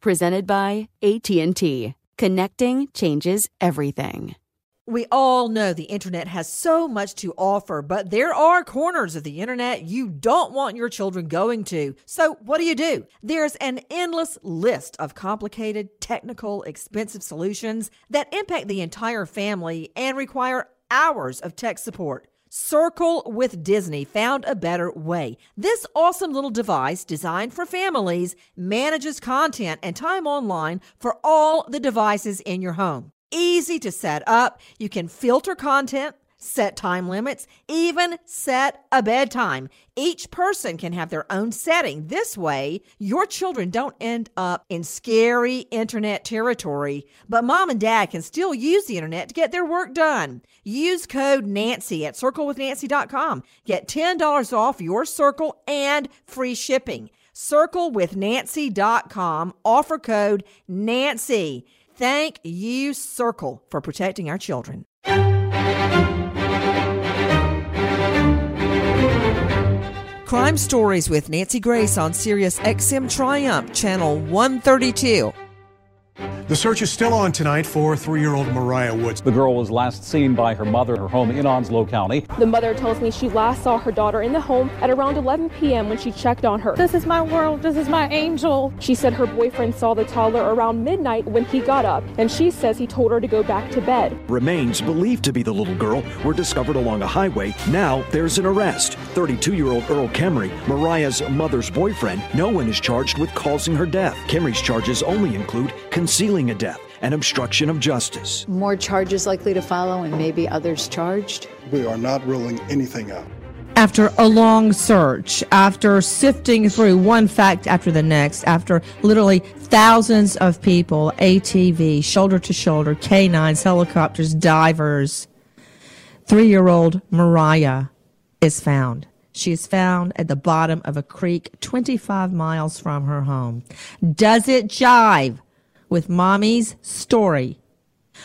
presented by AT&T. Connecting changes everything. We all know the internet has so much to offer, but there are corners of the internet you don't want your children going to. So, what do you do? There's an endless list of complicated, technical, expensive solutions that impact the entire family and require hours of tech support. Circle with Disney found a better way. This awesome little device designed for families manages content and time online for all the devices in your home. Easy to set up. You can filter content set time limits, even set a bedtime. Each person can have their own setting. This way, your children don't end up in scary internet territory, but mom and dad can still use the internet to get their work done. Use code Nancy at circlewithnancy.com. Get $10 off your circle and free shipping. Circlewithnancy.com. Offer code Nancy. Thank you, Circle, for protecting our children. Crime Stories with Nancy Grace on Sirius XM Triumph, Channel 132. The search is still on tonight for three year old Mariah Woods. The girl was last seen by her mother at her home in Onslow County. The mother tells me she last saw her daughter in the home at around 11 p.m. when she checked on her. This is my world. This is my angel. She said her boyfriend saw the toddler around midnight when he got up, and she says he told her to go back to bed. Remains believed to be the little girl were discovered along a highway. Now there's an arrest. 32 year old Earl Kimrey, Mariah's mother's boyfriend, no one is charged with causing her death. Kimrey's charges only include concealing a death and obstruction of justice. More charges likely to follow and maybe others charged? We are not ruling anything out. After a long search, after sifting through one fact after the next, after literally thousands of people, ATV, shoulder to shoulder, canines, helicopters, divers, three year old Mariah is found. She is found at the bottom of a creek 25 miles from her home. Does it jive with mommy's story?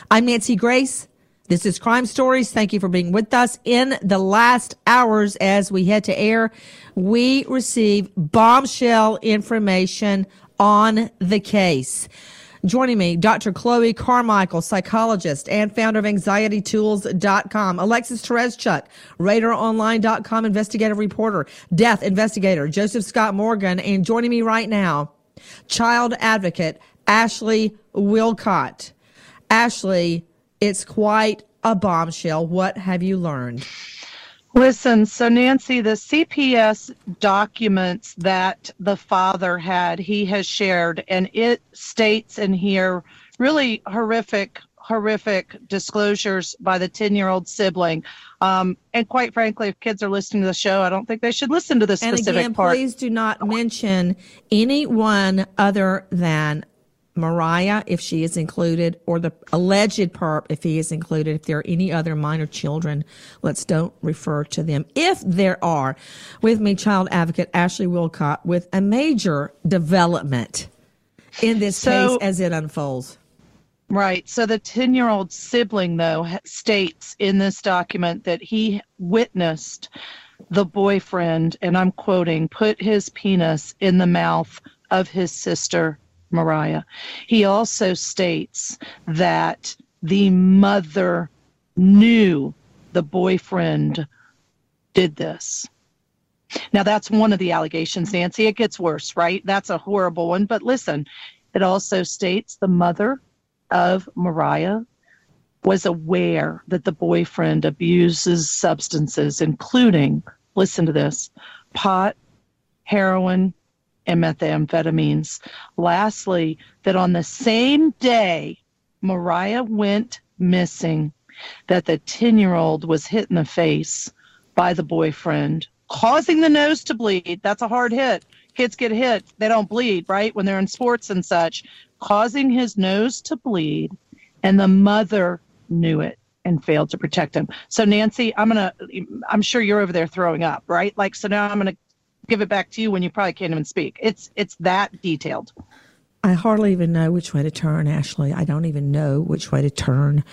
I'm Nancy Grace. This is Crime Stories. Thank you for being with us. In the last hours as we head to air, we receive bombshell information on the case. Joining me, Dr. Chloe Carmichael, psychologist and founder of anxietytools.com. Alexis Tereszcuk, RadarOnline.com investigative reporter, death investigator, Joseph Scott Morgan, and joining me right now, child advocate Ashley Wilcott. Ashley, it's quite a bombshell. What have you learned? Listen, so Nancy, the CPS documents that the father had, he has shared, and it states in here really horrific, horrific disclosures by the 10 year old sibling. Um, and quite frankly, if kids are listening to the show, I don't think they should listen to this specific and again, part. Please do not mention anyone other than Mariah, if she is included, or the alleged perp, if he is included. If there are any other minor children, let's don't refer to them. If there are, with me, child advocate Ashley Wilcott, with a major development in this so, case as it unfolds. Right. So the 10 year old sibling, though, states in this document that he witnessed the boyfriend, and I'm quoting, put his penis in the mouth of his sister Mariah. He also states that the mother knew the boyfriend did this. Now, that's one of the allegations, Nancy. It gets worse, right? That's a horrible one. But listen, it also states the mother of Mariah was aware that the boyfriend abuses substances, including, listen to this, pot, heroin, and methamphetamines. Lastly, that on the same day Mariah went missing, that the 10 year old was hit in the face by the boyfriend, causing the nose to bleed. That's a hard hit. Kids get hit, they don't bleed, right? When they're in sports and such, causing his nose to bleed. And the mother knew it and failed to protect him. So Nancy, I'm going to I'm sure you're over there throwing up, right? Like so now I'm going to give it back to you when you probably can't even speak. It's it's that detailed. I hardly even know which way to turn, Ashley. I don't even know which way to turn.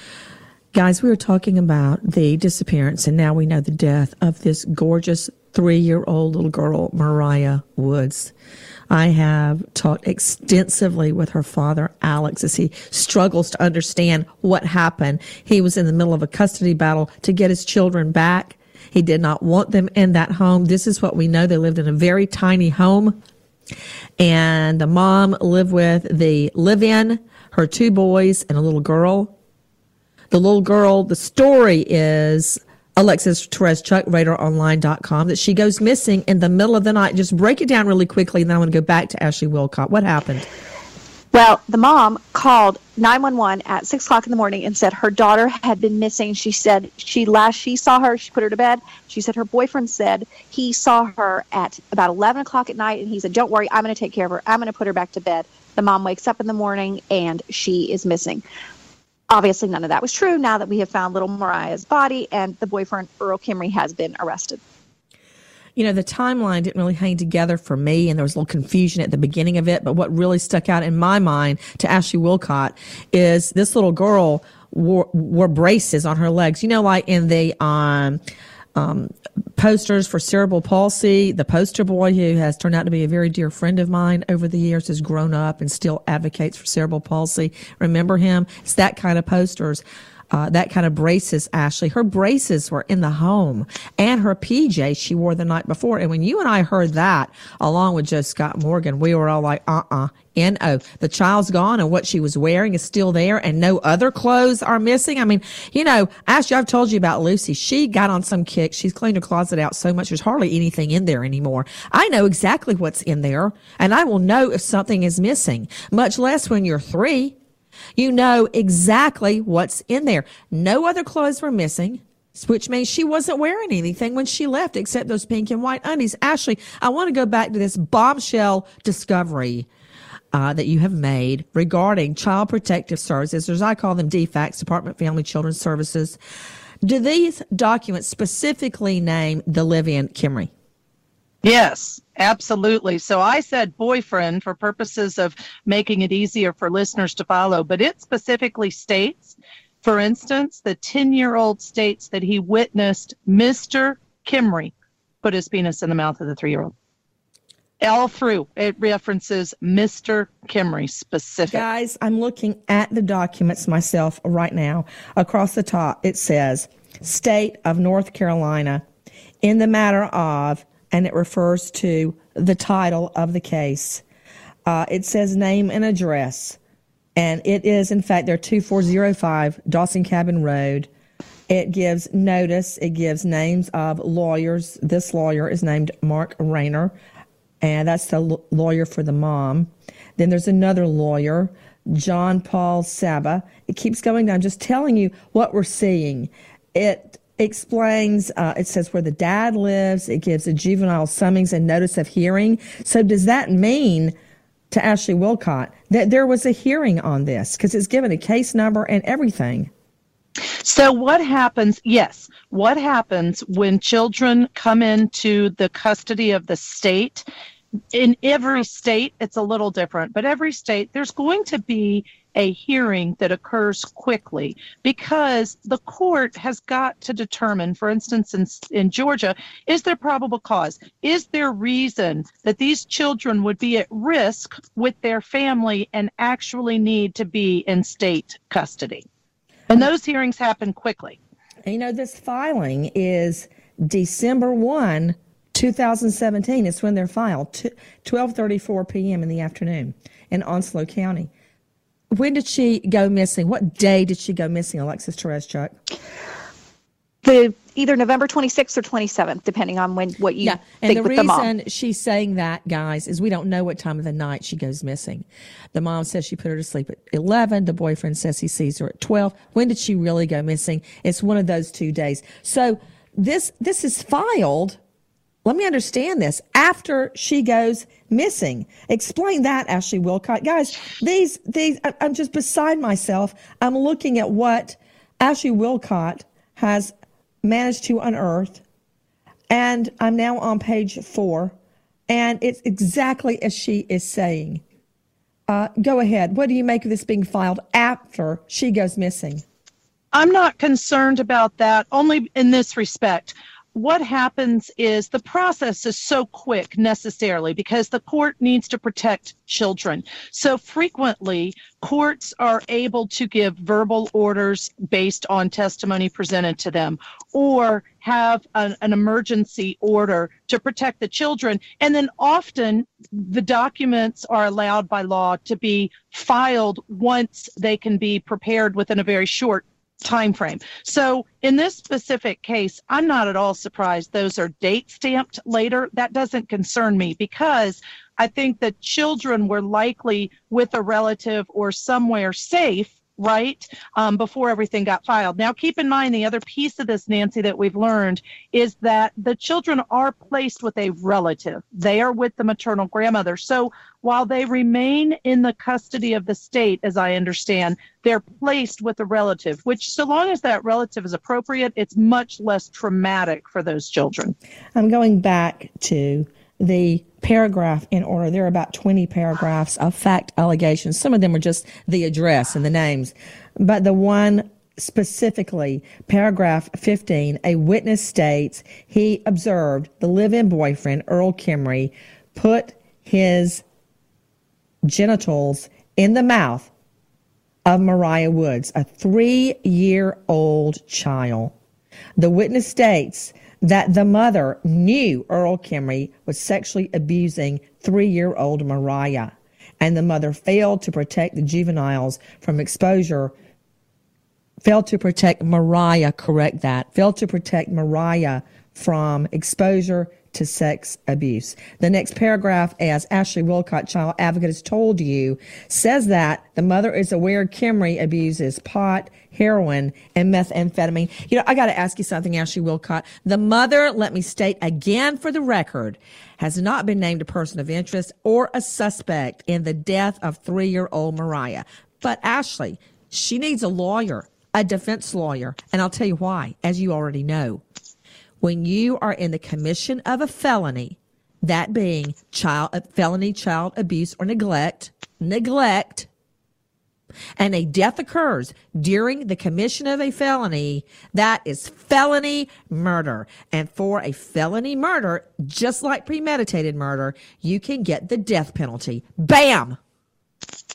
Guys, we were talking about the disappearance and now we know the death of this gorgeous three year old little girl, Mariah Woods. I have talked extensively with her father, Alex, as he struggles to understand what happened. He was in the middle of a custody battle to get his children back. He did not want them in that home. This is what we know. They lived in a very tiny home. And the mom lived with the live in, her two boys, and a little girl. The little girl, the story is Alexis Tereszcuk, RadarOnline.com, that she goes missing in the middle of the night. Just break it down really quickly, and then I want to go back to Ashley Wilcott. What happened? Well, the mom called 911 at six o'clock in the morning and said her daughter had been missing. She said she last she saw her, she put her to bed. She said her boyfriend said he saw her at about 11 o'clock at night, and he said, "Don't worry, I'm going to take care of her. I'm going to put her back to bed." The mom wakes up in the morning and she is missing. Obviously, none of that was true. Now that we have found little Mariah's body, and the boyfriend Earl Kimrey, has been arrested you know, the timeline didn't really hang together for me, and there was a little confusion at the beginning of it. But what really stuck out in my mind to Ashley Wilcott is this little girl wore, wore braces on her legs. You know, like in the um, um, posters for cerebral palsy. The poster boy, who has turned out to be a very dear friend of mine over the years, has grown up and still advocates for cerebral palsy. Remember him? It's that kind of posters uh, that kind of braces, Ashley. Her braces were in the home and her PJ she wore the night before. And when you and I heard that, along with Joe Scott Morgan, we were all like, uh uh N-O. The child's gone and what she was wearing is still there and no other clothes are missing. I mean, you know, Ashley, I've told you about Lucy. She got on some kick. She's cleaned her closet out so much. There's hardly anything in there anymore. I know exactly what's in there and I will know if something is missing, much less when you're three. You know exactly what's in there. No other clothes were missing which means she wasn't wearing anything when she left except those pink and white undies. Ashley, I want to go back to this bombshell discovery uh, that you have made regarding child protective services, or as I call them, DFACS, Department of Family Children Services. Do these documents specifically name the live-in Kimrey? Yes, absolutely. So I said boyfriend for purposes of making it easier for listeners to follow, but it specifically states, for instance, the 10 year old states that he witnessed Mr. Kimrey put his penis in the mouth of the three year old. all through it references Mr. Kimrey specific. Guys, I'm looking at the documents myself right now. Across the top, it says State of North Carolina in the matter of, and it refers to the title of the case. Uh, it says name and address. And it is, in fact, they're 2405 Dawson Cabin Road. It gives notice, it gives names of lawyers. This lawyer is named Mark Rayner, and that's the l- lawyer for the mom. Then there's another lawyer, John Paul Saba. It keeps going down, just telling you what we're seeing. It explains, uh, it says where the dad lives, it gives a juvenile summons and notice of hearing. So, does that mean to Ashley Wilcott that there was a hearing on this? Because it's given a case number and everything. So, what happens? Yes, what happens when children come into the custody of the state? In every state, it's a little different, but every state, there's going to be a hearing that occurs quickly because the court has got to determine, for instance, in, in Georgia, is there probable cause? Is there reason that these children would be at risk with their family and actually need to be in state custody? And those hearings happen quickly. You know, this filing is December 1, 2017. It's when they're filed, 12:34 p.m. in the afternoon in Onslow County. When did she go missing? What day did she go missing, Alexis Tereszcuk? The either November 26th or 27th, depending on when what you yeah. And the reason the mom. she's saying that, guys, is we don't know what time of the night she goes missing. The mom says she put her to sleep at 11. The boyfriend says he sees her at 12. When did she really go missing? It's one of those two days. So this this is filed. Let me understand this. After she goes missing, explain that, Ashley Wilcott. Guys, these these I'm just beside myself. I'm looking at what Ashley Wilcott has managed to unearth. And I'm now on page four, and it's exactly as she is saying. Uh, go ahead. What do you make of this being filed after she goes missing? I'm not concerned about that, only in this respect. What happens is the process is so quick necessarily because the court needs to protect children. So frequently, courts are able to give verbal orders based on testimony presented to them or have an, an emergency order to protect the children. And then often the documents are allowed by law to be filed once they can be prepared within a very short time frame. So in this specific case, I'm not at all surprised those are date stamped later. That doesn't concern me because I think that children were likely with a relative or somewhere safe right um, before everything got filed. Now keep in mind the other piece of this nancy that we've learned is that the children are placed with a relative. They are with the maternal grandmother. So while they remain in the custody of the state as i understand they're placed with a relative which so long as that relative is appropriate it's much less traumatic for those children. I'm going back to the paragraph in order. There are about 20 paragraphs of fact allegations. Some of them are just the address and the names. But the one specifically, paragraph 15, a witness states he observed the live in boyfriend, Earl Kimrey, put his genitals in the mouth of Mariah Woods, a three year old child. The witness states that the mother knew Earl Kimrey was sexually abusing three year old Mariah, and the mother failed to protect the juveniles from exposure. Failed to protect Mariah, correct that. Failed to protect Mariah from exposure to sex abuse. The next paragraph, as Ashley Wilcott, child advocate, has told you, says that the mother is aware Kimrey abuses pot, heroin, and methamphetamine. You know, I got to ask you something, Ashley Wilcott. The mother, let me state again for the record, has not been named a person of interest or a suspect in the death of three year old Mariah. But Ashley, she needs a lawyer, a defense lawyer. And I'll tell you why, as you already know when you are in the commission of a felony, that being child felony child abuse or neglect, neglect, and a death occurs during the commission of a felony, that is felony murder. And for a felony murder, just like premeditated murder, you can get the death penalty. Bam!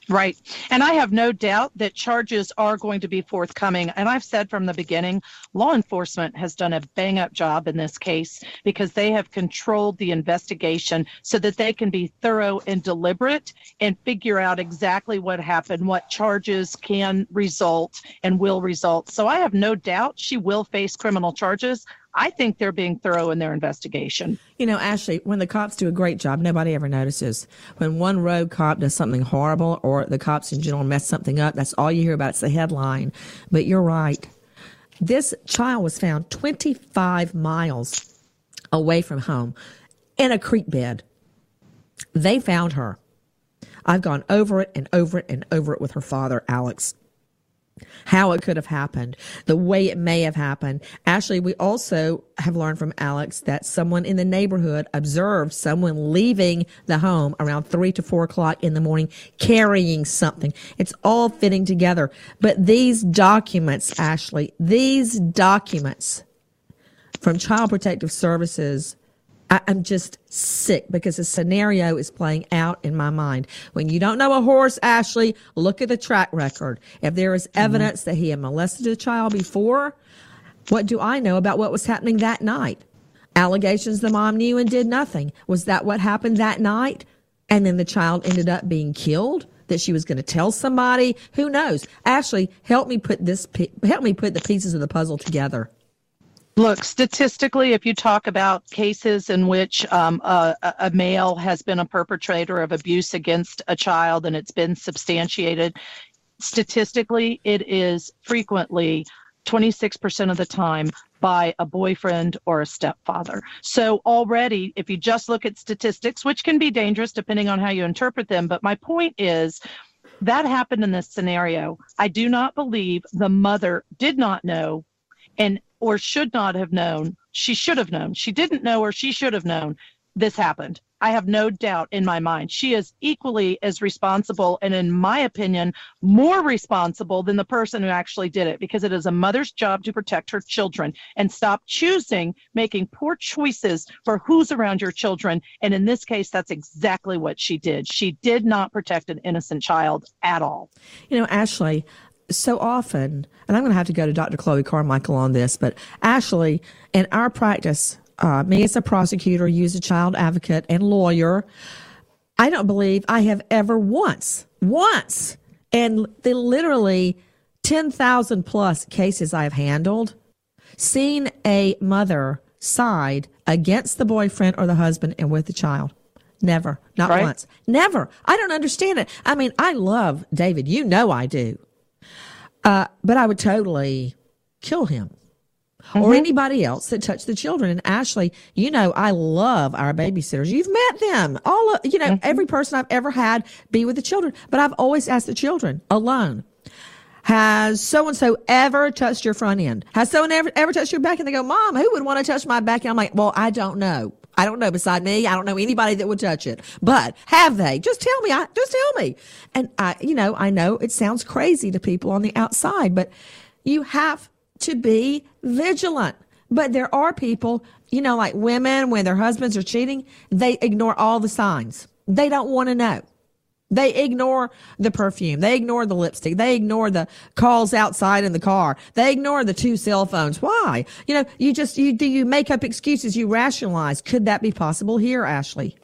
Right. And I have no doubt that charges are going to be forthcoming. And I've said from the beginning, law enforcement has done a bang up job in this case because they have controlled the investigation so that they can be thorough and deliberate and figure out exactly what happened, what charges can result and will result. So I have no doubt she will face criminal charges. I think they're being thorough in their investigation. You know, Ashley, when the cops do a great job, nobody ever notices. When one rogue cop does something horrible or the cops in general mess something up, that's all you hear about. It's the headline. But you're right. This child was found 25 miles away from home in a creek bed. They found her. I've gone over it and over it and over it with her father, Alex how it could have happened, the way it may have happened. Actually, we also have learned from Alex that someone in the neighborhood observed someone leaving the home around three to four o'clock in the morning carrying something. It's all fitting together. But these documents, Ashley, these documents from Child Protective Services I, am just sick because a scenario is playing out in my mind. When you don't know a horse, Ashley, look at the track record. If there is mm-hmm. evidence mm-hmm. that he had molested a child before, what do I know about what was happening that night? Allegations the mom knew and did nothing. Was that what happened that night? And then the child ended up being killed? That she was going to tell somebody? Who knows? Ashley, help me put this, help me put the pieces of the puzzle together. Look, statistically, if you talk about cases in which um, a, a, male has been a perpetrator of abuse against a child and it's been substantiated, statistically, it is frequently 26% of the time by a boyfriend or a stepfather. So already, if you just look at statistics, which can be dangerous depending on how you interpret them, but my point is that happened in this scenario. I do not believe the mother did not know and or should not have known. She should have known. She didn't know or she should have known this happened. I have no doubt in my mind. She is equally as responsible and, in my opinion, more responsible than the person who actually did it because it is a mother's job to protect her children and stop choosing making poor choices for who's around your children. And in this case, that's exactly what she did. She did not protect an innocent child at all. You know, Ashley, so often, and I'm going to have to go to Dr. Chloe Carmichael on this, but Ashley, in our practice, uh, me as a prosecutor, you as a child advocate and lawyer, I don't believe I have ever once, once, and the literally 10,000 plus cases I've handled, seen a mother side against the boyfriend or the husband and with the child. Never, not right. once. Never. I don't understand it. I mean, I love David. You know I do. Uh, but I would totally kill him. Mm-hmm. Or anybody else that touched the children. And Ashley, you know, I love our babysitters. You've met them. All of, you know, mm-hmm. every person I've ever had be with the children. But I've always asked the children alone. Has so and so ever touched your front end? Has someone ever ever touched your back? And they go, Mom, who would want to touch my back? And I'm like, Well, I don't know. I don't know beside me. I don't know anybody that would touch it. But have they? Just tell me. I, just tell me. And I, you know, I know it sounds crazy to people on the outside, but you have to be vigilant. But there are people, you know, like women when their husbands are cheating, they ignore all the signs. They don't want to know. They ignore the perfume. They ignore the lipstick. They ignore the calls outside in the car. They ignore the two cell phones. Why? You know, you just, you, do you make up excuses? You rationalize. Could that be possible here, Ashley?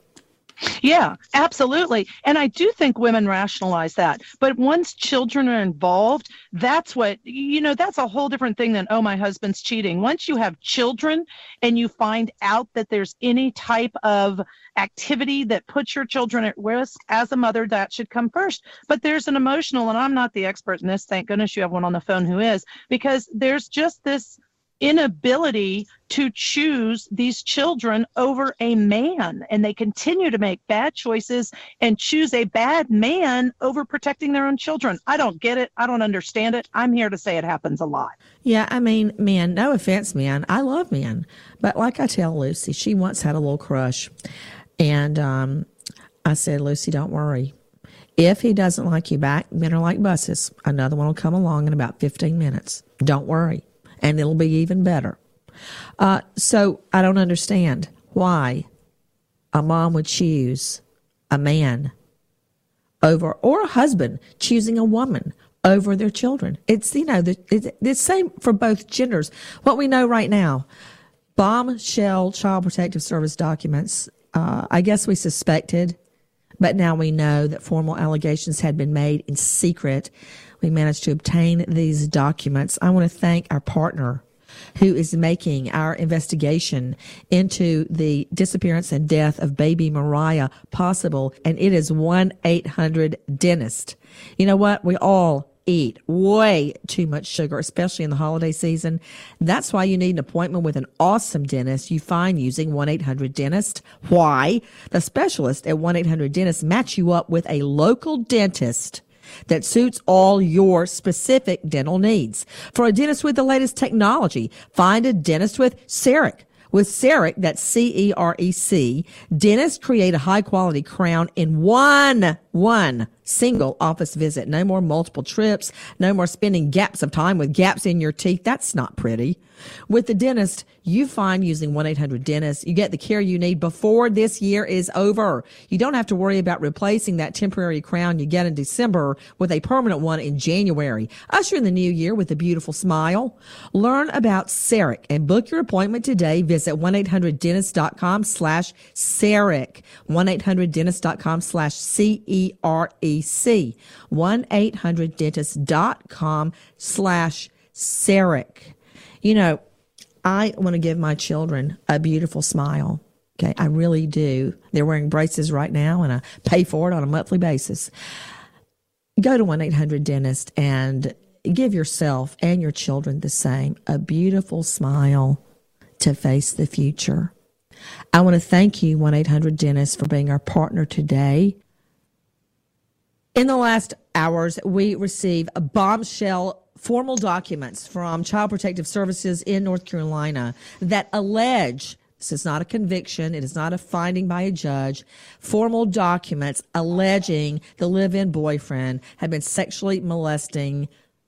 Yeah, absolutely. And I do think women rationalize that. But once children are involved, that's what, you know, that's a whole different thing than, oh, my husband's cheating. Once you have children and you find out that there's any type of activity that puts your children at risk as a mother, that should come first. But there's an emotional, and I'm not the expert in this. Thank goodness you have one on the phone who is, because there's just this inability to choose these children over a man. And they continue to make bad choices and choose a bad man over protecting their own children. I don't get it. I don't understand it. I'm here to say it happens a lot. Yeah, I mean, man, no offense, man. I love men. But like I tell Lucy, she once had a little crush. And um, I said, Lucy, don't worry. If he doesn't like you back, men are like buses. Another one will come along in about 15 minutes. Don't worry. And it'll be even better. Uh, so I don't understand why a mom would choose a man over, or a husband choosing a woman over their children. It's, you know, the, it's the same for both genders. What we know right now, bombshell child protective service documents, uh, I guess we suspected but now we know that formal allegations had been made in secret. We managed to obtain these documents. I want to thank our partner who is making our investigation into the disappearance and death of baby Mariah possible. And it is 1 800 Dentist. You know what? We all eat way too much sugar, especially in the holiday season. That's why you need an appointment with an awesome dentist you find using 1-800-DENTIST. Why? The specialist at 1-800-DENTIST match you up with a local dentist that suits all your specific dental needs. For a dentist with the latest technology, find a dentist with CEREC. With CEREC, that's C-E-R-E-C, dentists create a high quality crown in one, one single office visit. No more multiple trips. No more spending gaps of time with gaps in your teeth. That's not pretty. With the dentist, you find using 1-800-DENTIST, you get the care you need before this year is over. You don't have to worry about replacing that temporary crown you get in December with a permanent one in January. Usher in the new year with a beautiful smile. Learn about CEREC and book your appointment today. Visit 1-800-DENTIST.com slash CEREC. 1-800-DENTIST.com slash C-E-R-E-C. 1-800-DENTIST.com slash CEREC. You know, I want to give my children a beautiful smile. Okay, I really do. They're wearing braces right now, and I pay for it on a monthly basis. Go to 1 800 Dentist and give yourself and your children the same a beautiful smile to face the future. I want to thank you, 1 800 Dentist, for being our partner today. In the last hours, we receive a bombshell formal documents from Child Protective Services in North Carolina that allege this is not a conviction. It is not a finding by a judge. Formal documents alleging the live in boyfriend had been sexually molesting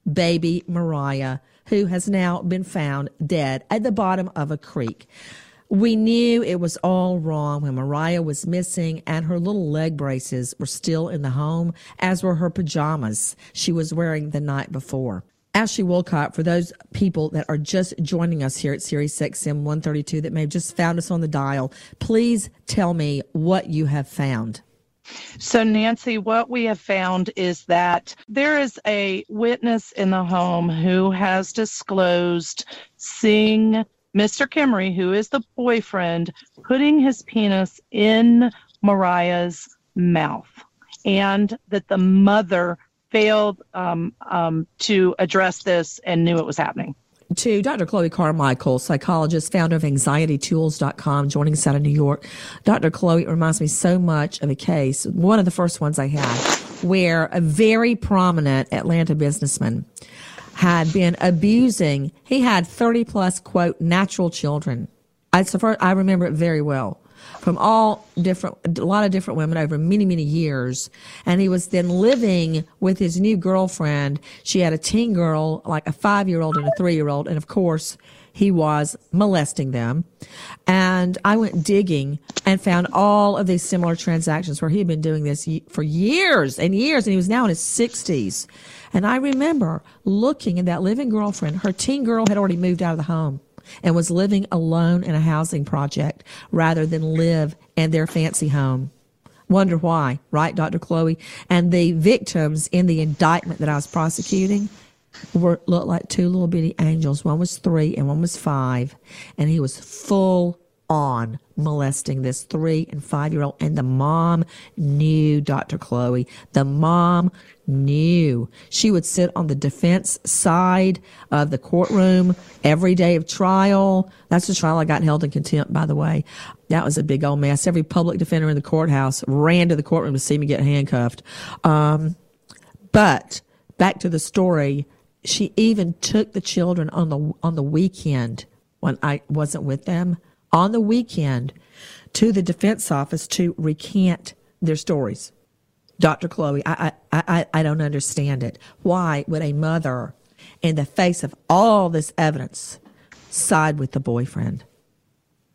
baby Mariah, who has now been found dead at the bottom of a creek. We knew it was all wrong when Mariah was missing and her little leg braces were still in the home, as were her pajamas she was wearing the night before. Ashley Wilcott, for those people that are just joining us here at Sirius XM 132 that may have just found us on the dial, please tell me what you have found. So, Nancy, what we have found is that there is a witness in the home who has disclosed seeing Mr. Kimrey, who is the boyfriend, putting his penis in Mariah's mouth, and that the mother failed um, um, to address this and knew it was happening. To Dr. Chloe Carmichael, psychologist, founder of anxietytools.com, joining us out of New York. Dr. Chloe it reminds me so much of a case, one of the first ones I had, where a very prominent Atlanta businessman had been abusing, he had 30 plus, quote, natural children. I, I remember it very well from all different, a lot of different women over many, many years. And he was then living with his new girlfriend. She had a teen girl, like a five year old and a three year old. And of course, he was molesting them. And I went digging and found all of these similar transactions where he had been doing this for years and years. And he was now in his 60s. And I remember looking at that living girlfriend. Her teen girl had already moved out of the home and was living alone in a housing project rather than live in their fancy home. Wonder why, right, Dr. Chloe? And the victims in the indictment that I was prosecuting were looked like two little bitty angels. One was three and one was five, and he was full on molesting this three and five year old. And the mom knew, Dr. Chloe. The mom knew. She would sit on the defense side of the courtroom every day of trial. That's the trial I got held in contempt, by the way. That was a big old mess. Every public defender in the courthouse ran to the courtroom to see me get handcuffed. Um, but back to the story, she even took the children on the on the weekend when I wasn't with them on the weekend to the defense office to recant their stories. Dr. Chloe, I, I, I, I don't understand it. Why would a mother, in the face of all this evidence, side with the boyfriend?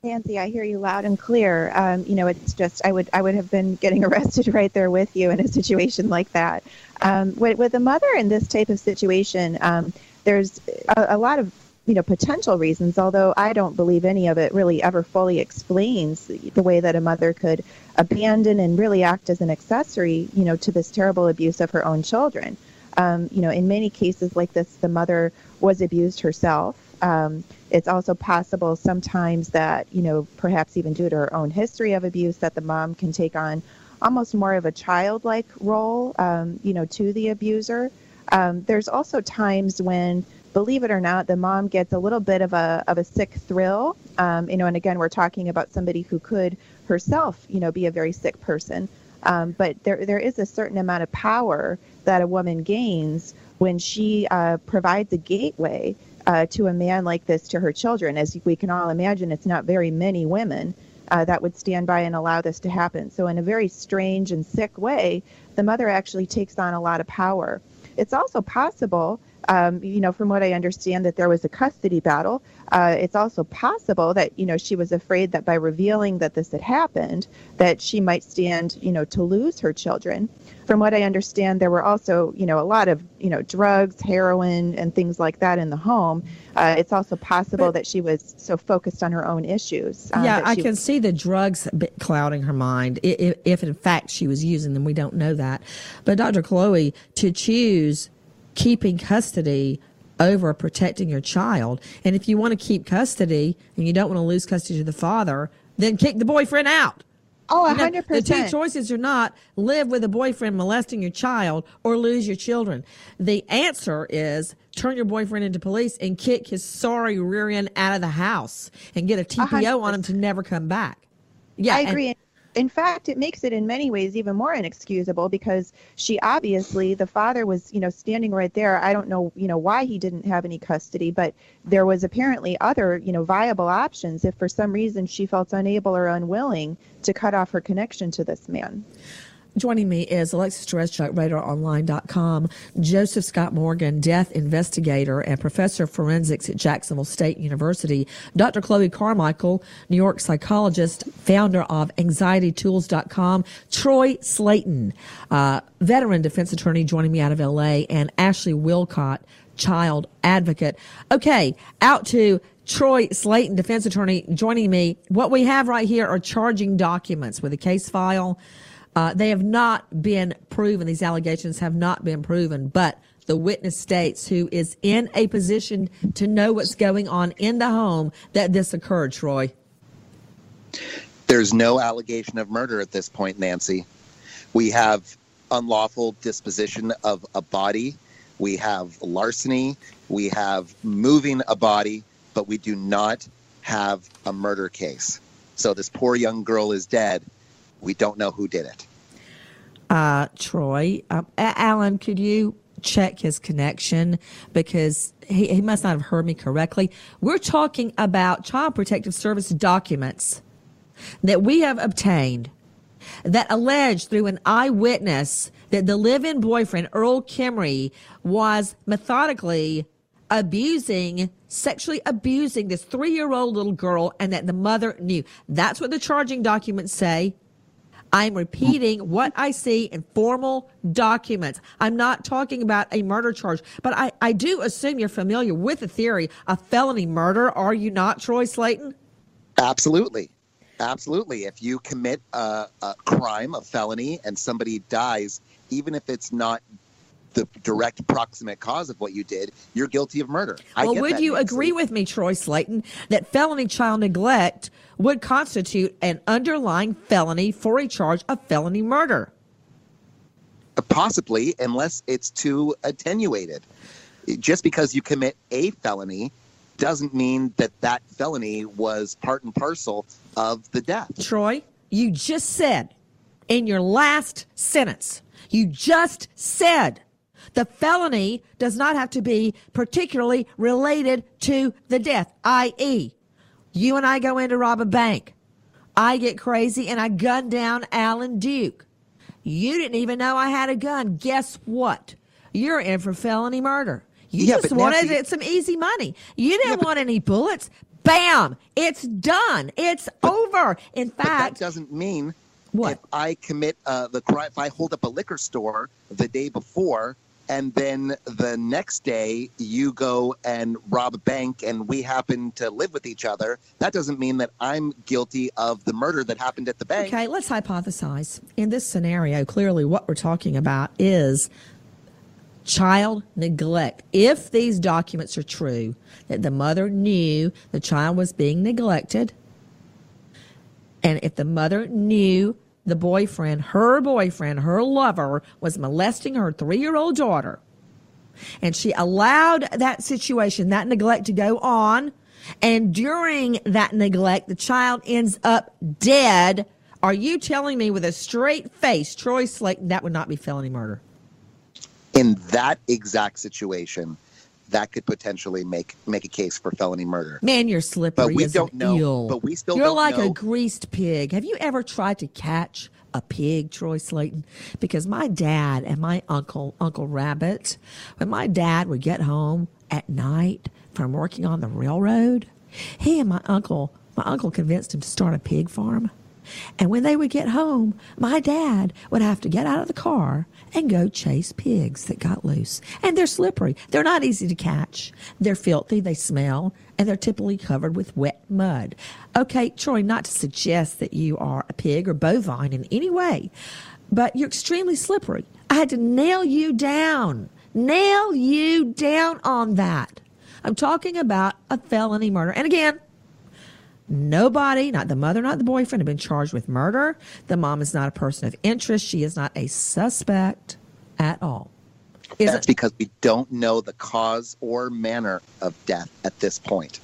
Nancy, I hear you loud and clear. Um, you know, it's just I would I would have been getting arrested right there with you in a situation like that. Um, with, with a mother in this type of situation, um, there's a, a lot of you know potential reasons. Although I don't believe any of it really ever fully explains the way that a mother could abandon and really act as an accessory, you know, to this terrible abuse of her own children. Um, you know, in many cases like this, the mother was abused herself. Um, it's also possible sometimes that, you know, perhaps even due to her own history of abuse, that the mom can take on almost more of a childlike role, um, you know, to the abuser. Um, there's also times when, believe it or not, the mom gets a little bit of a of a sick thrill. Um, you know, and again, we're talking about somebody who could herself, you know, be a very sick person. Um, but there there is a certain amount of power that a woman gains when she uh, provides a gateway uh, to a man like this to her children. As we can all imagine, it's not very many women uh, that would stand by and allow this to happen. So, in a very strange and sick way, the mother actually takes on a lot of power. It's also possible um, you know, from what I understand, that there was a custody battle. Uh, it's also possible that you know she was afraid that by revealing that this had happened, that she might stand, you know, to lose her children. From what I understand, there were also, you know, a lot of, you know, drugs, heroin, and things like that in the home. Uh, it's also possible but, that she was so focused on her own issues. Uh, yeah, I can was, see the drugs clouding her mind. If, if in fact she was using them, we don't know that. But Dr. Chloe, to choose keeping custody over protecting your child. And if you want to keep custody and you don't want to lose custody to the father, then kick the boyfriend out. Oh, a 100%. The two choices are not live with a boyfriend molesting your child or lose your children. The answer is turn your boyfriend into police and kick his sorry rear end out of the house and get a TPO 100%. on him to never come back. Yeah, I agree. And- in fact, it makes it in many ways even more inexcusable because she obviously the father was, you know, standing right there. I don't know, you know, why he didn't have any custody, but there was apparently other, you know, viable options if for some reason she felt unable or unwilling to cut off her connection to this man. Joining me is Alexis Tereszcuk, RadarOnline.com, Joseph Scott Morgan, death investigator and professor of forensics at Jacksonville State University, Dr. Chloe Carmichael, New York psychologist, founder of AnxietyTools.com, Troy Slaten, uh, veteran defense attorney joining me out of LA, and Ashley Wilcott, child advocate. Okay, out to Troy Slaten, defense attorney, joining me. What we have right here are charging documents with a case file uh, they have not been proven. These allegations have not been proven, but the witness states who is in a position to know what's going on in the home that this occurred, Troy. There's no allegation of murder at this point, Nancy. We have unlawful disposition of a body. We have larceny. We have moving a body, but we do not have a murder case. So this poor young girl is dead we don't know who did it. Uh, Troy, uh, Alan, could you check his connection because he, he must not have heard me correctly. We're talking about Child Protective Service documents that we have obtained that allege through an eyewitness that the live-in boyfriend Earl Kimrey, was methodically abusing, sexually abusing this three-year-old little girl, and that the mother knew. That's what the charging documents say. I'm repeating what I see in formal documents. I'm not talking about a murder charge, but I, I do assume you're familiar with the theory of felony murder. Are you not, Troy Slaten? Absolutely. Absolutely. If you commit a, a crime, a felony, and somebody dies, even if it's not the direct proximate cause of what you did, you're guilty of murder. well, would you agree with me, Troy Slaten, that felony child neglect would constitute an underlying felony for a charge of felony murder? Possibly, unless it's too attenuated. Just because you commit a felony doesn't mean that that felony was part and parcel of the death. Troy, you just said in your last sentence, you just said the felony does not have to be particularly related to the death, i.e., you and I go in to rob a bank. I get crazy and I gun down Alan Duke. You didn't even know I had a gun. Guess what? You're in for felony murder. You Yeah, just but wanted Nancy- it- some easy money. You didn't want any bullets. Bam! It's done. It's over. In But that doesn't mean What? if I commit uh, the crime, if I hold up a liquor store the day before, and then the next day you go and rob a bank, and we happen to live with each other, that doesn't mean that I'm guilty of the murder that happened at the bank. Okay, let's hypothesize. In this scenario, clearly what we're talking about is child neglect. If these documents are true, that the mother knew the child was being neglected, and if the mother knew the boyfriend, her boyfriend, her lover, was molesting her three year old daughter, and she allowed that situation, that neglect to go on, and during that neglect, the child ends up dead. Are you telling me with a straight face, Troy Slaten, that would not be felony murder? In that exact situation, that could potentially make make a case for felony murder. Man, you're slippery But we as don't know- eel. but we still You're like a greased pig. Have you ever tried to catch a pig, Troy Slaten? Because my dad and my uncle, Uncle Rabbit, when my dad would get home at night from working on the railroad, he and my uncle, my uncle convinced him to start a pig farm. And when they would get home, my dad would have to get out of the car and go chase pigs that got loose. And they're slippery. They're not easy to catch. They're filthy, they smell, and they're typically covered with wet mud. Okay, Troy, not to suggest that you are a pig or bovine in any way, but you're extremely slippery. I had to nail you down. Nail you down on that. I'm talking about a felony murder. And again, Nobody, not the mother, not the boyfriend, have been charged with murder. The mom is not a person of interest. She is not a suspect at all. That's because we don't know the cause or manner of death at this point.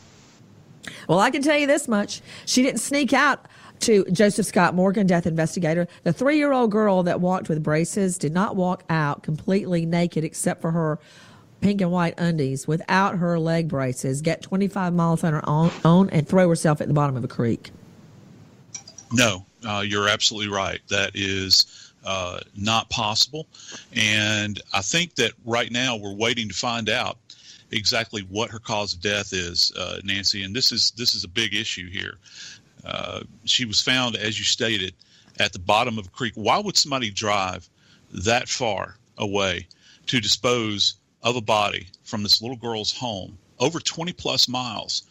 Well, I can tell you this much. She didn't sneak out to Joseph Scott Morgan, death investigator. The three year old girl that walked with braces did not walk out completely naked except for her pink and white undies without her leg braces, get 25 miles on her own, own and throw herself at the bottom of a creek. No, uh, you're absolutely right. That is uh, not possible. And I think that right now we're waiting to find out exactly what her cause of death is, uh, Nancy. And this is this is a big issue here. Uh, she was found, as you stated, at the bottom of a creek. Why would somebody drive that far away to dispose of a body from this little girl's home over 20 plus miles?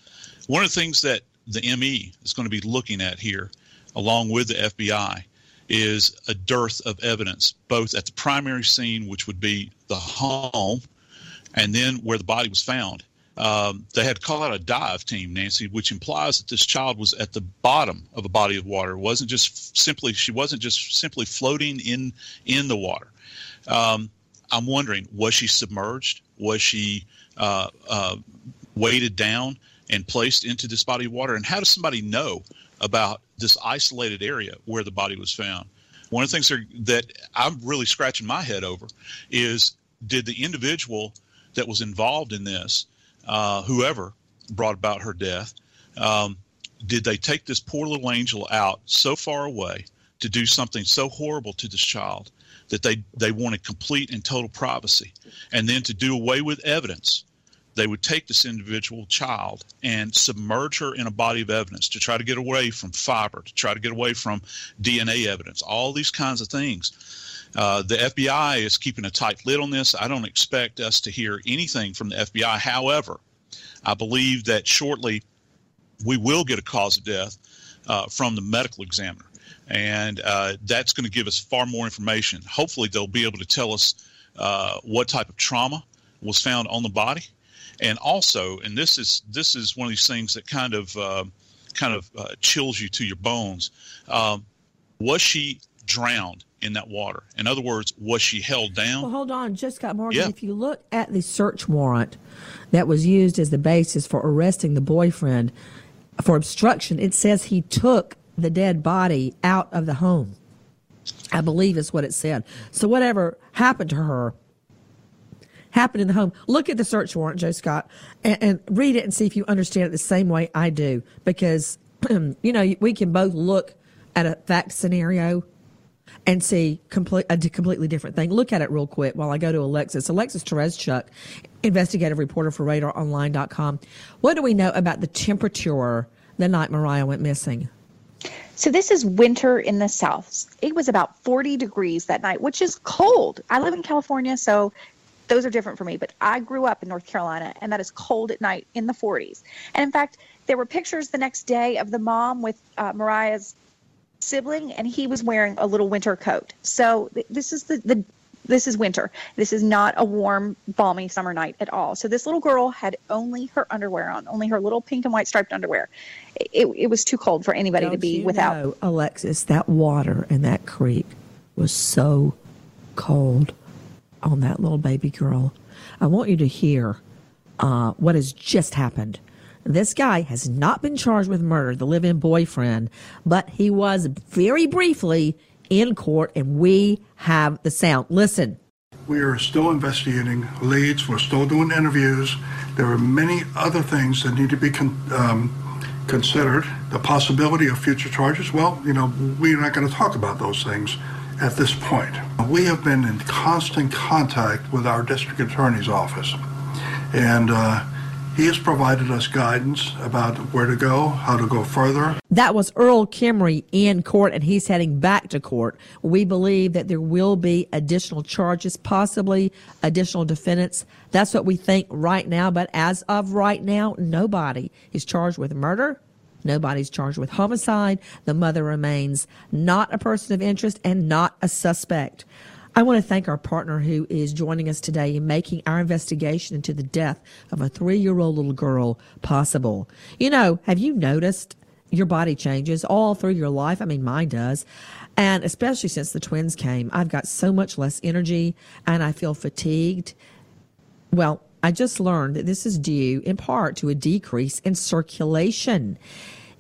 One of the things that the ME is going to be looking at here, along with the FBI, is a dearth of evidence, both at the primary scene, which would be the home, and then where the body was found. Um, they had to call out a dive team, Nancy, which implies that this child was at the bottom of a body of water. It wasn't just simply she wasn't just simply floating in in the water. Um, I'm wondering, was she submerged? Was she uh, uh, weighted down and placed into this body of water? And how does somebody know about this isolated area where the body was found? One of the things that- I'm really scratching my head over is did the individual that was involved in this, uh, whoever brought about her death, um, did they take this poor little angel out so far away to do something so horrible to this child that they, they wanted complete and total privacy? And then to do away with evidence, they would take this individual child and submerge her in a body of evidence to try to get away from fiber, to try to get away from DNA evidence, all these kinds of things. Uh, the FBI is keeping a tight lid on this. I don't expect us to hear anything from the FBI. However, I believe that shortly we will get a cause of death uh, from the medical examiner. And uh, that's going to give us far more information. Hopefully, they'll be able to tell us uh, what type of trauma was found on the body, and also, and this is this is one of these things that kind of uh, kind of uh, chills you to your bones. Um, was she drowned in that water? In other words, was she held down? Well, hold on, Joe Scott Morgan. Yeah. If you look at the search warrant that was used as the basis for arresting the boyfriend for obstruction, it says he took the dead body out of the home. I believe is what it said. So whatever happened to her happened in the home. Look at the search warrant, Joe Scott, and, and read it and see if you understand it the same way I do. Because you know we can both look at a fact scenario and see complete, a completely different thing. Look at it real quick while I go to Alexis. Alexis Tereszcuk, investigative reporter for RadarOnline.com. What do we know about the temperature the night Mariah went missing? So this is winter in the South. It was about 40 degrees that night, which is cold. I live in California, so those are different for me. But I grew up in North Carolina, and that is cold at night in the 40s. And in fact, there were pictures the next day of the mom with uh, Mariah's sibling, and he was wearing a little winter coat. So th- this is the, the this is winter. This is not a warm, balmy summer night at all. So this little girl had only her underwear on, only her little pink and white striped underwear. It, it was too cold for anybody Don't to be you without. know, Alexis, that water in that creek was so cold on that little baby girl. I want you to hear uh, what has just happened. This guy has not been charged with murder, the live in boyfriend, but he was very briefly in court, and we have the sound. Listen. We are still investigating leads. We're still doing interviews. There are many other things that need to be con- um, considered. The possibility of future charges. Well, you know, we're not going to talk about those things at this point. We have been in constant contact with our district attorney's office, and uh, he has provided us guidance about where to go, how to go further. That was Earl Kimrey in court, and he's heading back to court. We believe that there will be additional charges, possibly additional defendants. That's what we think right now. But as of right now, nobody is charged with murder. Nobody's charged with homicide. The mother remains not a person of interest and not a suspect. I want to thank our partner who is joining us today in making our investigation into the death of a three year old little girl possible. You know, have you noticed your body changes all through your life? I mean, mine does. And especially since the twins came, I've got so much less energy and I feel fatigued. Well, I just learned that this is due in part to a decrease in circulation.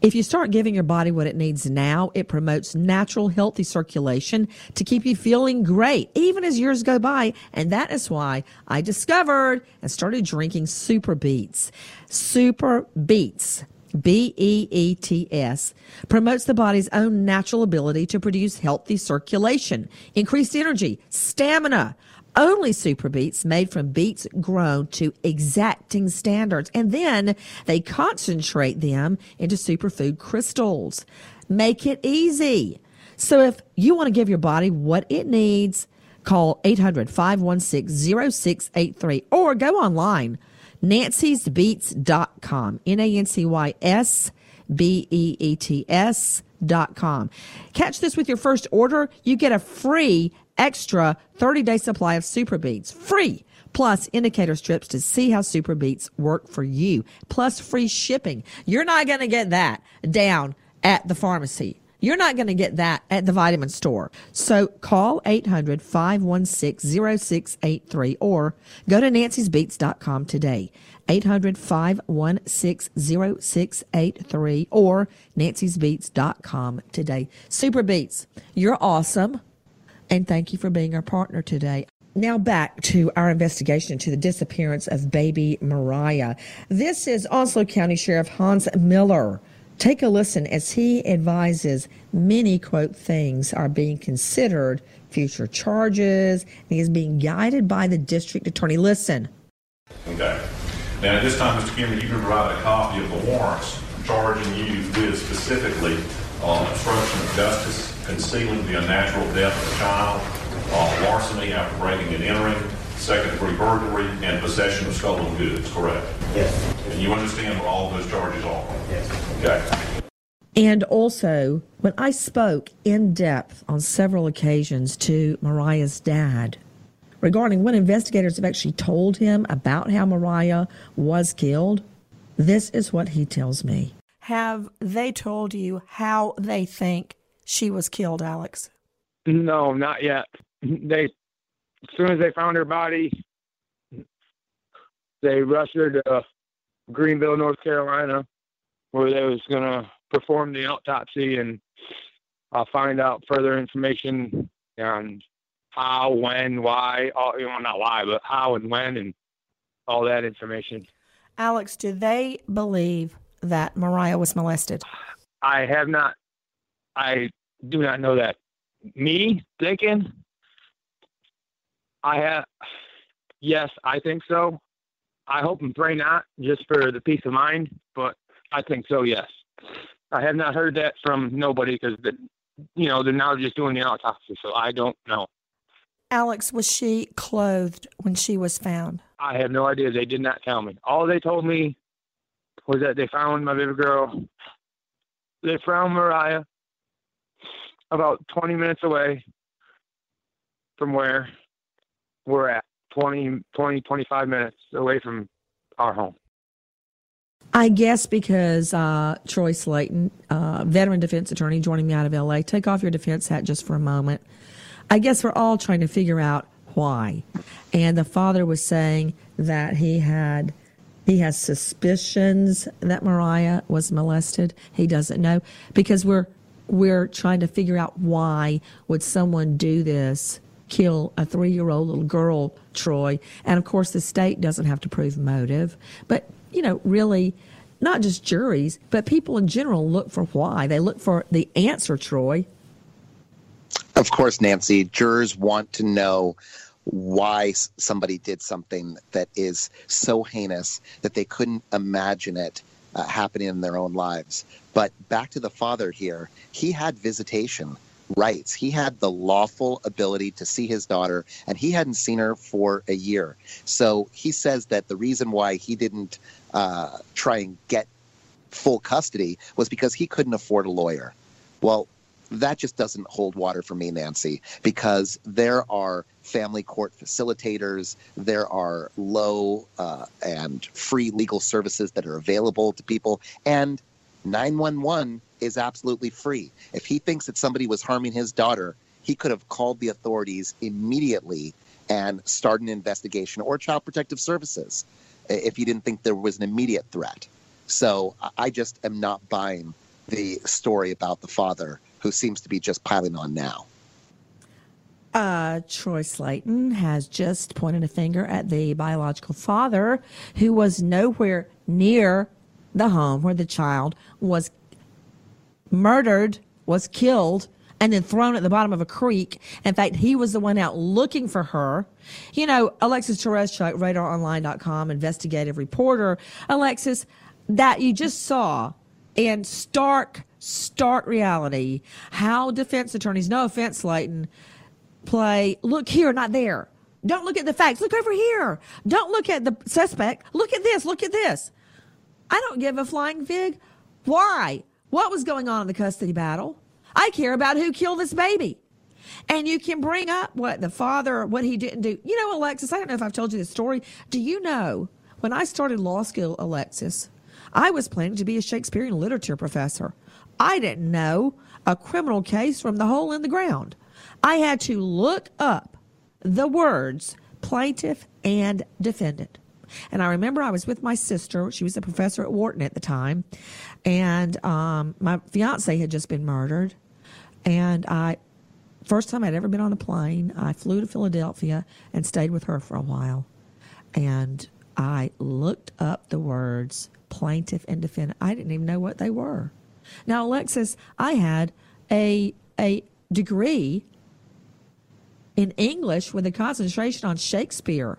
If you start giving your body what it needs now, it promotes natural, healthy circulation to keep you feeling great, even as years go by. And that is why I discovered and started drinking Super Beets. Super Beets. B E E T S promotes the body's own natural ability to produce healthy circulation, increased energy, stamina, only super beets made from beets grown to exacting standards. And then they concentrate them into superfood crystals. Make it easy. So if you want to give your body what it needs, call 800 516 0683 or go online, nancysbeets.com. N A N C Y S B E E T S dot com. Catch this with your first order. You get a free extra 30 day supply of Super Beets. Free. Plus indicator strips to see how Super Beets work for you. Plus free shipping. You're not going to get that down at the pharmacy. You're not going to get that at the vitamin store. So call 800 516 0683 or go to nancysbeets.com today. 800 516 0683 or nancysbeets.com today. Super Beets, you're awesome. And thank you for being our partner today. Now back to our investigation into the disappearance of baby Mariah. This is Onslow County Sheriff Hans Miller. Take a listen as he advises many, quote, things are being considered, future charges, and he is being guided by the district attorney. Listen. Okay. Now, at this time, Mr. Kimrey, you can provide a copy of the warrants charging you with specifically uh, obstruction of justice, concealing the unnatural death of a child, uh, larceny after breaking and entering, second degree burglary, and possession of stolen goods, correct? Yes. And you understand what all of those charges are? Yes. Okay. And also, when I spoke in depth on several occasions to Mariah's dad regarding what investigators have actually told him about how Mariah was killed, this is what he tells me. Have they told you how they think she was killed, Alex? No, not yet. They, as soon as they found her body, they rushed her to Greenville, North Carolina, where they was gonna perform the autopsy and uh, find out further information on how, when, why, all, you know, not why, but how and when, and all that information. Alex, do they believe that Mariah was molested? I have not. I do not know that me thinking, I have, yes, I think so. I hope and pray not, just for the peace of mind. But I think so. Yes, I have not heard that from nobody because you know they're now just doing the autopsy, so I don't know. Alex, was she clothed when she was found? I have no idea. They did not tell me. All they told me was that they found my baby girl. They found Mariah about 20 minutes away from where we're at. 20, 20, 25 minutes away from our home. I guess because uh, Troy Slaten, uh, veteran defense attorney, joining me out of LA, take off your defense hat just for a moment. I guess we're all trying to figure out why. And the father was saying that he had he has suspicions that Mariah was molested. He doesn't know because we're we're trying to figure out why would someone do this, kill a three year old little girl, Troy. And of course the state doesn't have to prove motive. But, you know, really not just juries, but people in general look for why. They look for the answer, Troy. Of course, Nancy, jurors want to know why somebody did something that is so heinous that they couldn't imagine it uh, happening in their own lives. But back to the father here, he had visitation rights. He had the lawful ability to see his daughter, and he hadn't seen her for a year. So he says that the reason why he didn't uh, try and get full custody was because he couldn't afford a lawyer. Well, that just doesn't hold water for me, Nancy, because there are family court facilitators, there are low uh, and free legal services that are available to people, and 911 is absolutely free. If he thinks that somebody was harming his daughter, he could have called the authorities immediately and started an investigation or child protective services if he didn't think there was an immediate threat. So I just am not buying the story about the father who seems to be just piling on now. Uh, Troy Slaten has just pointed a finger at the biological father who was nowhere near the home where the child was murdered, was killed, and then thrown at the bottom of a creek. In fact, he was the one out looking for her. You know, Alexis Tereszcuk, radaronline.com, investigative reporter. Alexis, that you just saw in stark, stark reality how defense attorneys, no offense, Slaten, play look here, not there. Don't look at the facts. Look over here. Don't look at the suspect. Look at this. Look at this. I don't give a flying fig. Why? What was going on in the custody battle? I care about who killed this baby. And you can bring up what the father, what he didn't do. You know, Alexis, I don't know if I've told you this story. Do you know when I started law school, Alexis, I was planning to be a Shakespearean literature professor. I didn't know a criminal case from the hole in the ground. I had to look up the words plaintiff and defendant. And I remember I was with my sister. She was a professor at Wharton at the time. And um, my fiance had just been murdered. And I, first time I'd ever been on a plane, I flew to Philadelphia and stayed with her for a while. And I looked up the words plaintiff and defendant. I didn't even know what they were. Now, Alexis, I had a a degree in English with a concentration on Shakespeare.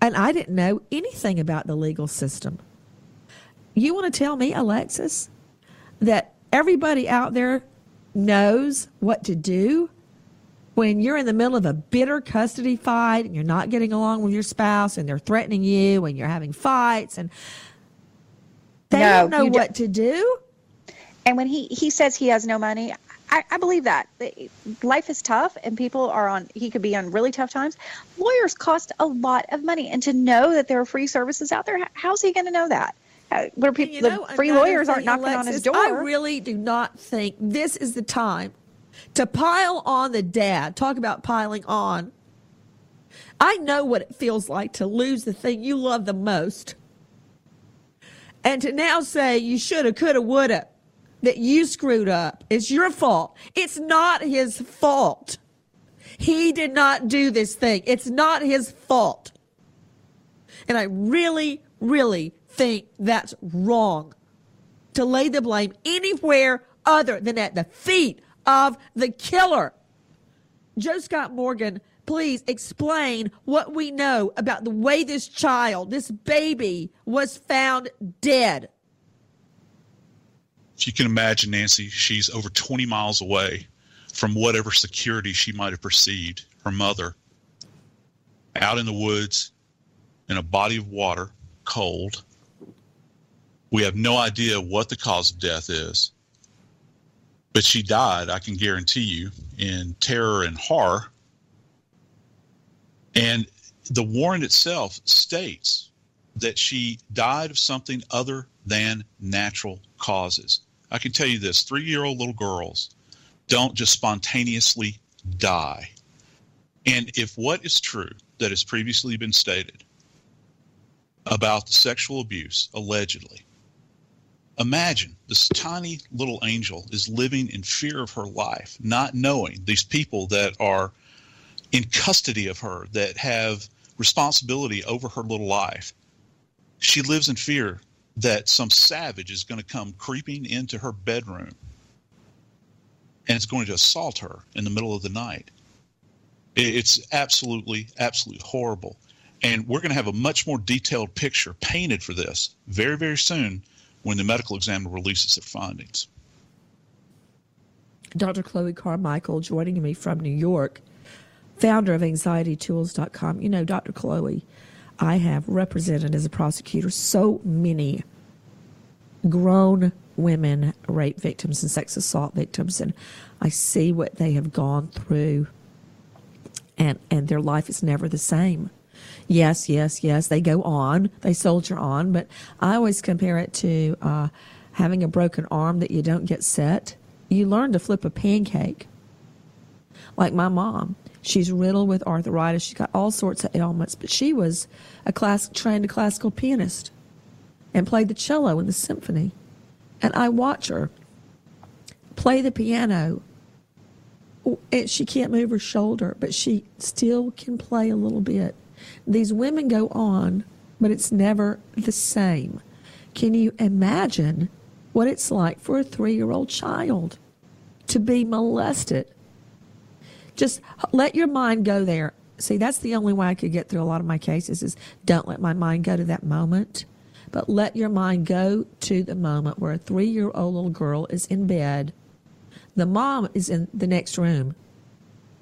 And I didn't know anything about the legal system. You want to tell me, Alexis, that everybody out there knows what to do when you're in the middle of a bitter custody fight and you're not getting along with your spouse and they're threatening you and you're having fights and they no, don't know what to do. And when he, he says he has no money, I, I, believe that. Life is tough and people are on he could be on really tough times. Lawyers cost a lot of money and to know that there are free services out there how's he going to know that? Uh, Where people you know, the free lawyers aren't knocking Alexis, on his door i really do not think this is the time to pile on the dad. Talk about piling on. I know what it feels like to lose the thing you love the most and to now say you shoulda coulda woulda that you screwed up. It's your fault. It's not his fault. He did not do this thing. It's not his fault. And I really, really think that's wrong to lay the blame anywhere other than at the feet of the killer. Joe Scott Morgan, please explain what we know about the way this child, this baby, was found dead. You can imagine, Nancy, she's over 20 miles away from whatever security she might have perceived her mother out in the woods in a body of water, cold. We have no idea what the cause of death is. But she died, I can guarantee you, in terror and horror. And the warrant itself states that she died of something other than natural causes. I can tell you this three year old little girls don't just spontaneously die. And if what is true that has previously been stated about the sexual abuse, allegedly, imagine this tiny little angel is living in fear of her life, not knowing these people that are in custody of her, that have responsibility over her little life. She lives in fear that some savage is going to come creeping into her bedroom and it's going to assault her in the middle of the night. It's absolutely, absolutely horrible. And we're going to have a much more detailed picture painted for this very, very soon when the medical examiner releases their findings. Dr. Chloe Carmichael joining me from New York, founder of anxietytools.com. You know, Dr. Chloe, I have represented as a prosecutor so many grown women rape victims and sex assault victims and I see what they have gone through and and their life is never the same. Yes, yes, yes, they go on, they soldier on, but I always compare it to uh, having a broken arm that you don't get set. You learn to flip a pancake. Like my mom, she's riddled with arthritis. She's got all sorts of ailments, but she was a class trained classical pianist and played the cello in the symphony. And I watch her play the piano. And she can't move her shoulder, but she still can play a little bit. These women go on, but it's never the same. Can you imagine what it's like for a three year old child to be molested? Just let your mind go there. See, that's the only way I could get through a lot of my cases is don't let my mind go to that moment but let your mind go to the moment where a three year old little girl is in bed, the mom is in the next room,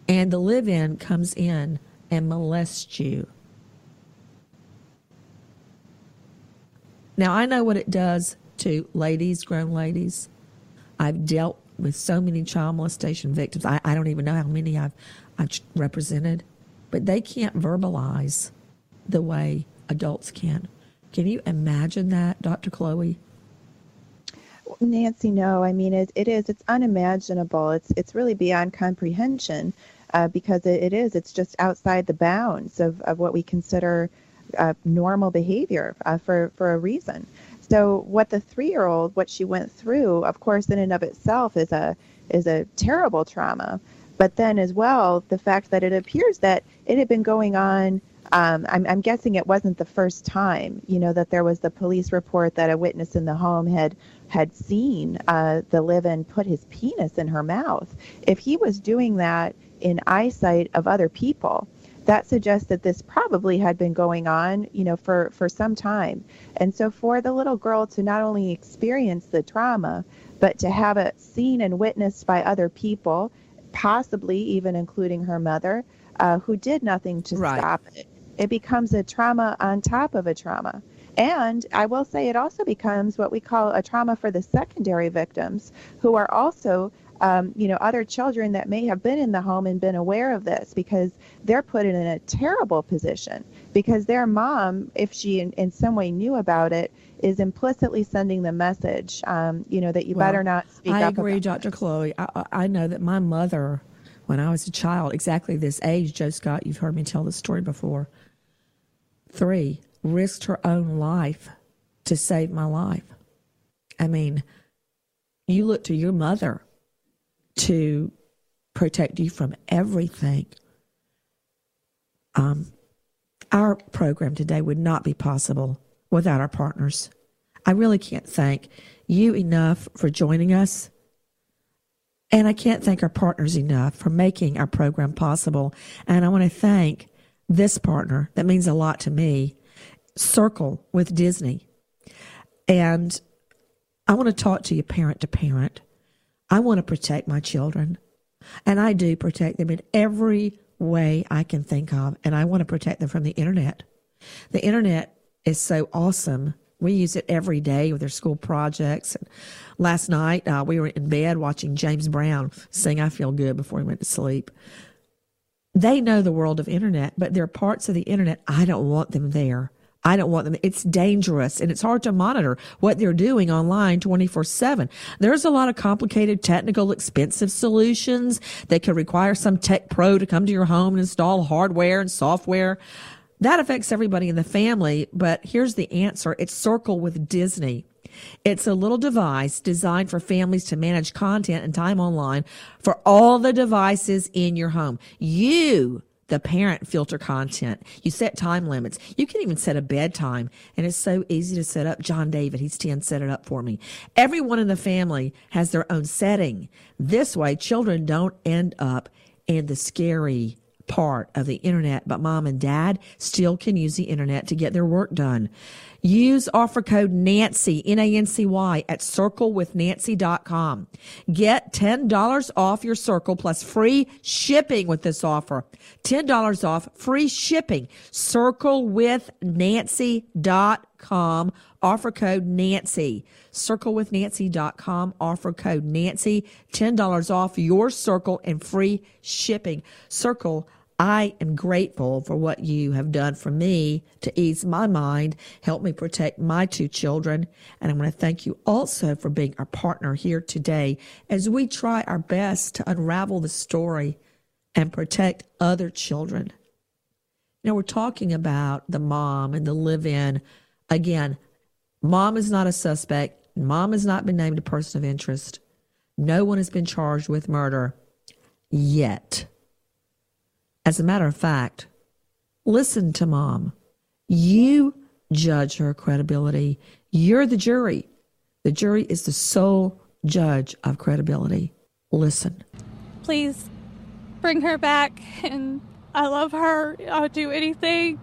and the live in comes in and molests you. Now, I know what it does to ladies, grown ladies. I've dealt with so many child molestation victims. I, I don't even know how many I've, I've represented, but they can't verbalize the way adults can. Can you imagine that, Dr. Chloe? Nancy, no. I mean, it, it is. It's unimaginable. It's it's really beyond comprehension uh, because it, it is. It's just outside the bounds of, of what we consider uh, normal behavior uh, for for a reason. So, what the three-year-old, what she went through, of course, in and of itself, is a is a terrible trauma. But then, as well, the fact that it appears that it had been going on um, I'm, I'm, guessing it wasn't the first time, you know, that there was the police report that a witness in the home had had seen uh, the live-in put his penis in her mouth. If he was doing that in eyesight of other people, that suggests that this probably had been going on, you know, for for some time. And so for the little girl to not only experience the trauma, but to have it seen and witnessed by other people, possibly even including her mother, uh, who did nothing to right. stop it it becomes a trauma on top of a trauma. And I will say it also becomes what we call a trauma for the secondary victims who are also, um, you know, other children that may have been in the home and been aware of this because they're put in a terrible position because their mom, if she in, in some way knew about it, is implicitly sending the message, um, you know, that you well, better not speak I up. I agree, Dr. Chloe. I, I know that my mother, when I was a child, exactly this age, Joe Scott, you've heard me tell this story before Three, risked her own life to save my life. I mean, you look to your mother to protect you from everything. Um, our program today would not be possible without our partners. I really can't thank you enough for joining us. And I can't thank our partners enough for making our program possible. And I want to thank this partner that means a lot to me, Circle with Disney. And I want to talk to you parent to parent. I want to protect my children. And I do protect them in every way I can think of. And I want to protect them from the internet. The internet is so awesome. We use it every day with their school projects. And last night, uh, we were in bed watching James Brown sing I Feel Good before he went to sleep. They know the world of internet, but there are parts of the internet I don't want them there. I don't want them. It's dangerous and it's hard to monitor what they're doing online 24 7. There's a lot of complicated, technical, expensive solutions that could require some tech pro to come to your home and install hardware and software. That affects everybody in the family, but here's the answer. It's Circle with Disney. It's a little device designed for families to manage content and time online for all the devices in your home. You the parent filter content. You set time limits. You can even set a bedtime, and it's so easy to set up. John David, he's 10, set it up for me. Everyone in the family has their own setting. This way, children don't end up in the scary part of the internet, but mom and dad still can use the internet to get their work done. Use offer code Nancy, N-A-N-C-Y at circlewithnancy.com. Get $10 off your circle plus free shipping with this offer. $10 off free shipping. Circlewithnancy.com. Offer code Nancy. Circlewithnancy.com. Offer code Nancy. $10 off your circle and free shipping. Circle I am grateful for what you have done for me to ease my mind, help me protect my two children. And I want to thank you also for being our partner here today as we try our best to unravel the story and protect other children. Now, we're talking about the mom and the live in. Again, mom is not a suspect. Mom has not been named a person of interest. No one has been charged with murder yet. As a matter of fact, listen to mom. You judge her credibility. You're the jury. The jury is the sole judge of credibility. Listen. Please bring her back, and I love her. I'll do anything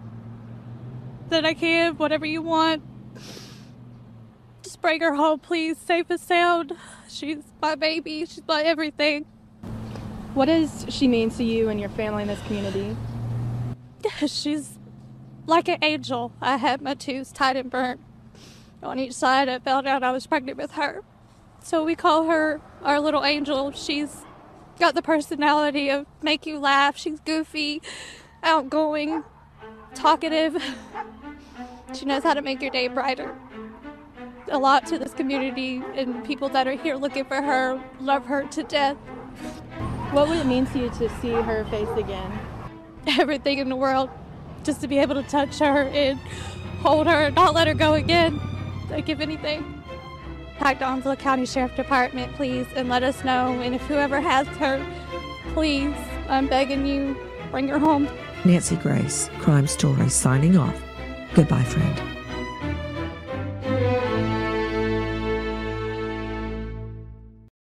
that I can, whatever you want. Just bring her home, please, safe and sound. She's my baby, she's my everything. What does she mean to you and your family in this community? She's like an angel. I had my tubes tied and burnt on each side. I found out I was pregnant with her. So we call her our little angel. She's got the personality of make you laugh. She's goofy, outgoing, talkative. She knows how to make your day brighter. A lot to this community and people that are here looking for her love her to death. What would it mean to you to see her face again? Everything in the world. Just to be able to touch her and hold her and not let her go again. I'd give anything. Contact Onslow County Sheriff Department, please, and let us know. And if whoever has her, please, I'm begging you, bring her home. Nancy Grace, Crime Story, signing off. Goodbye, friend.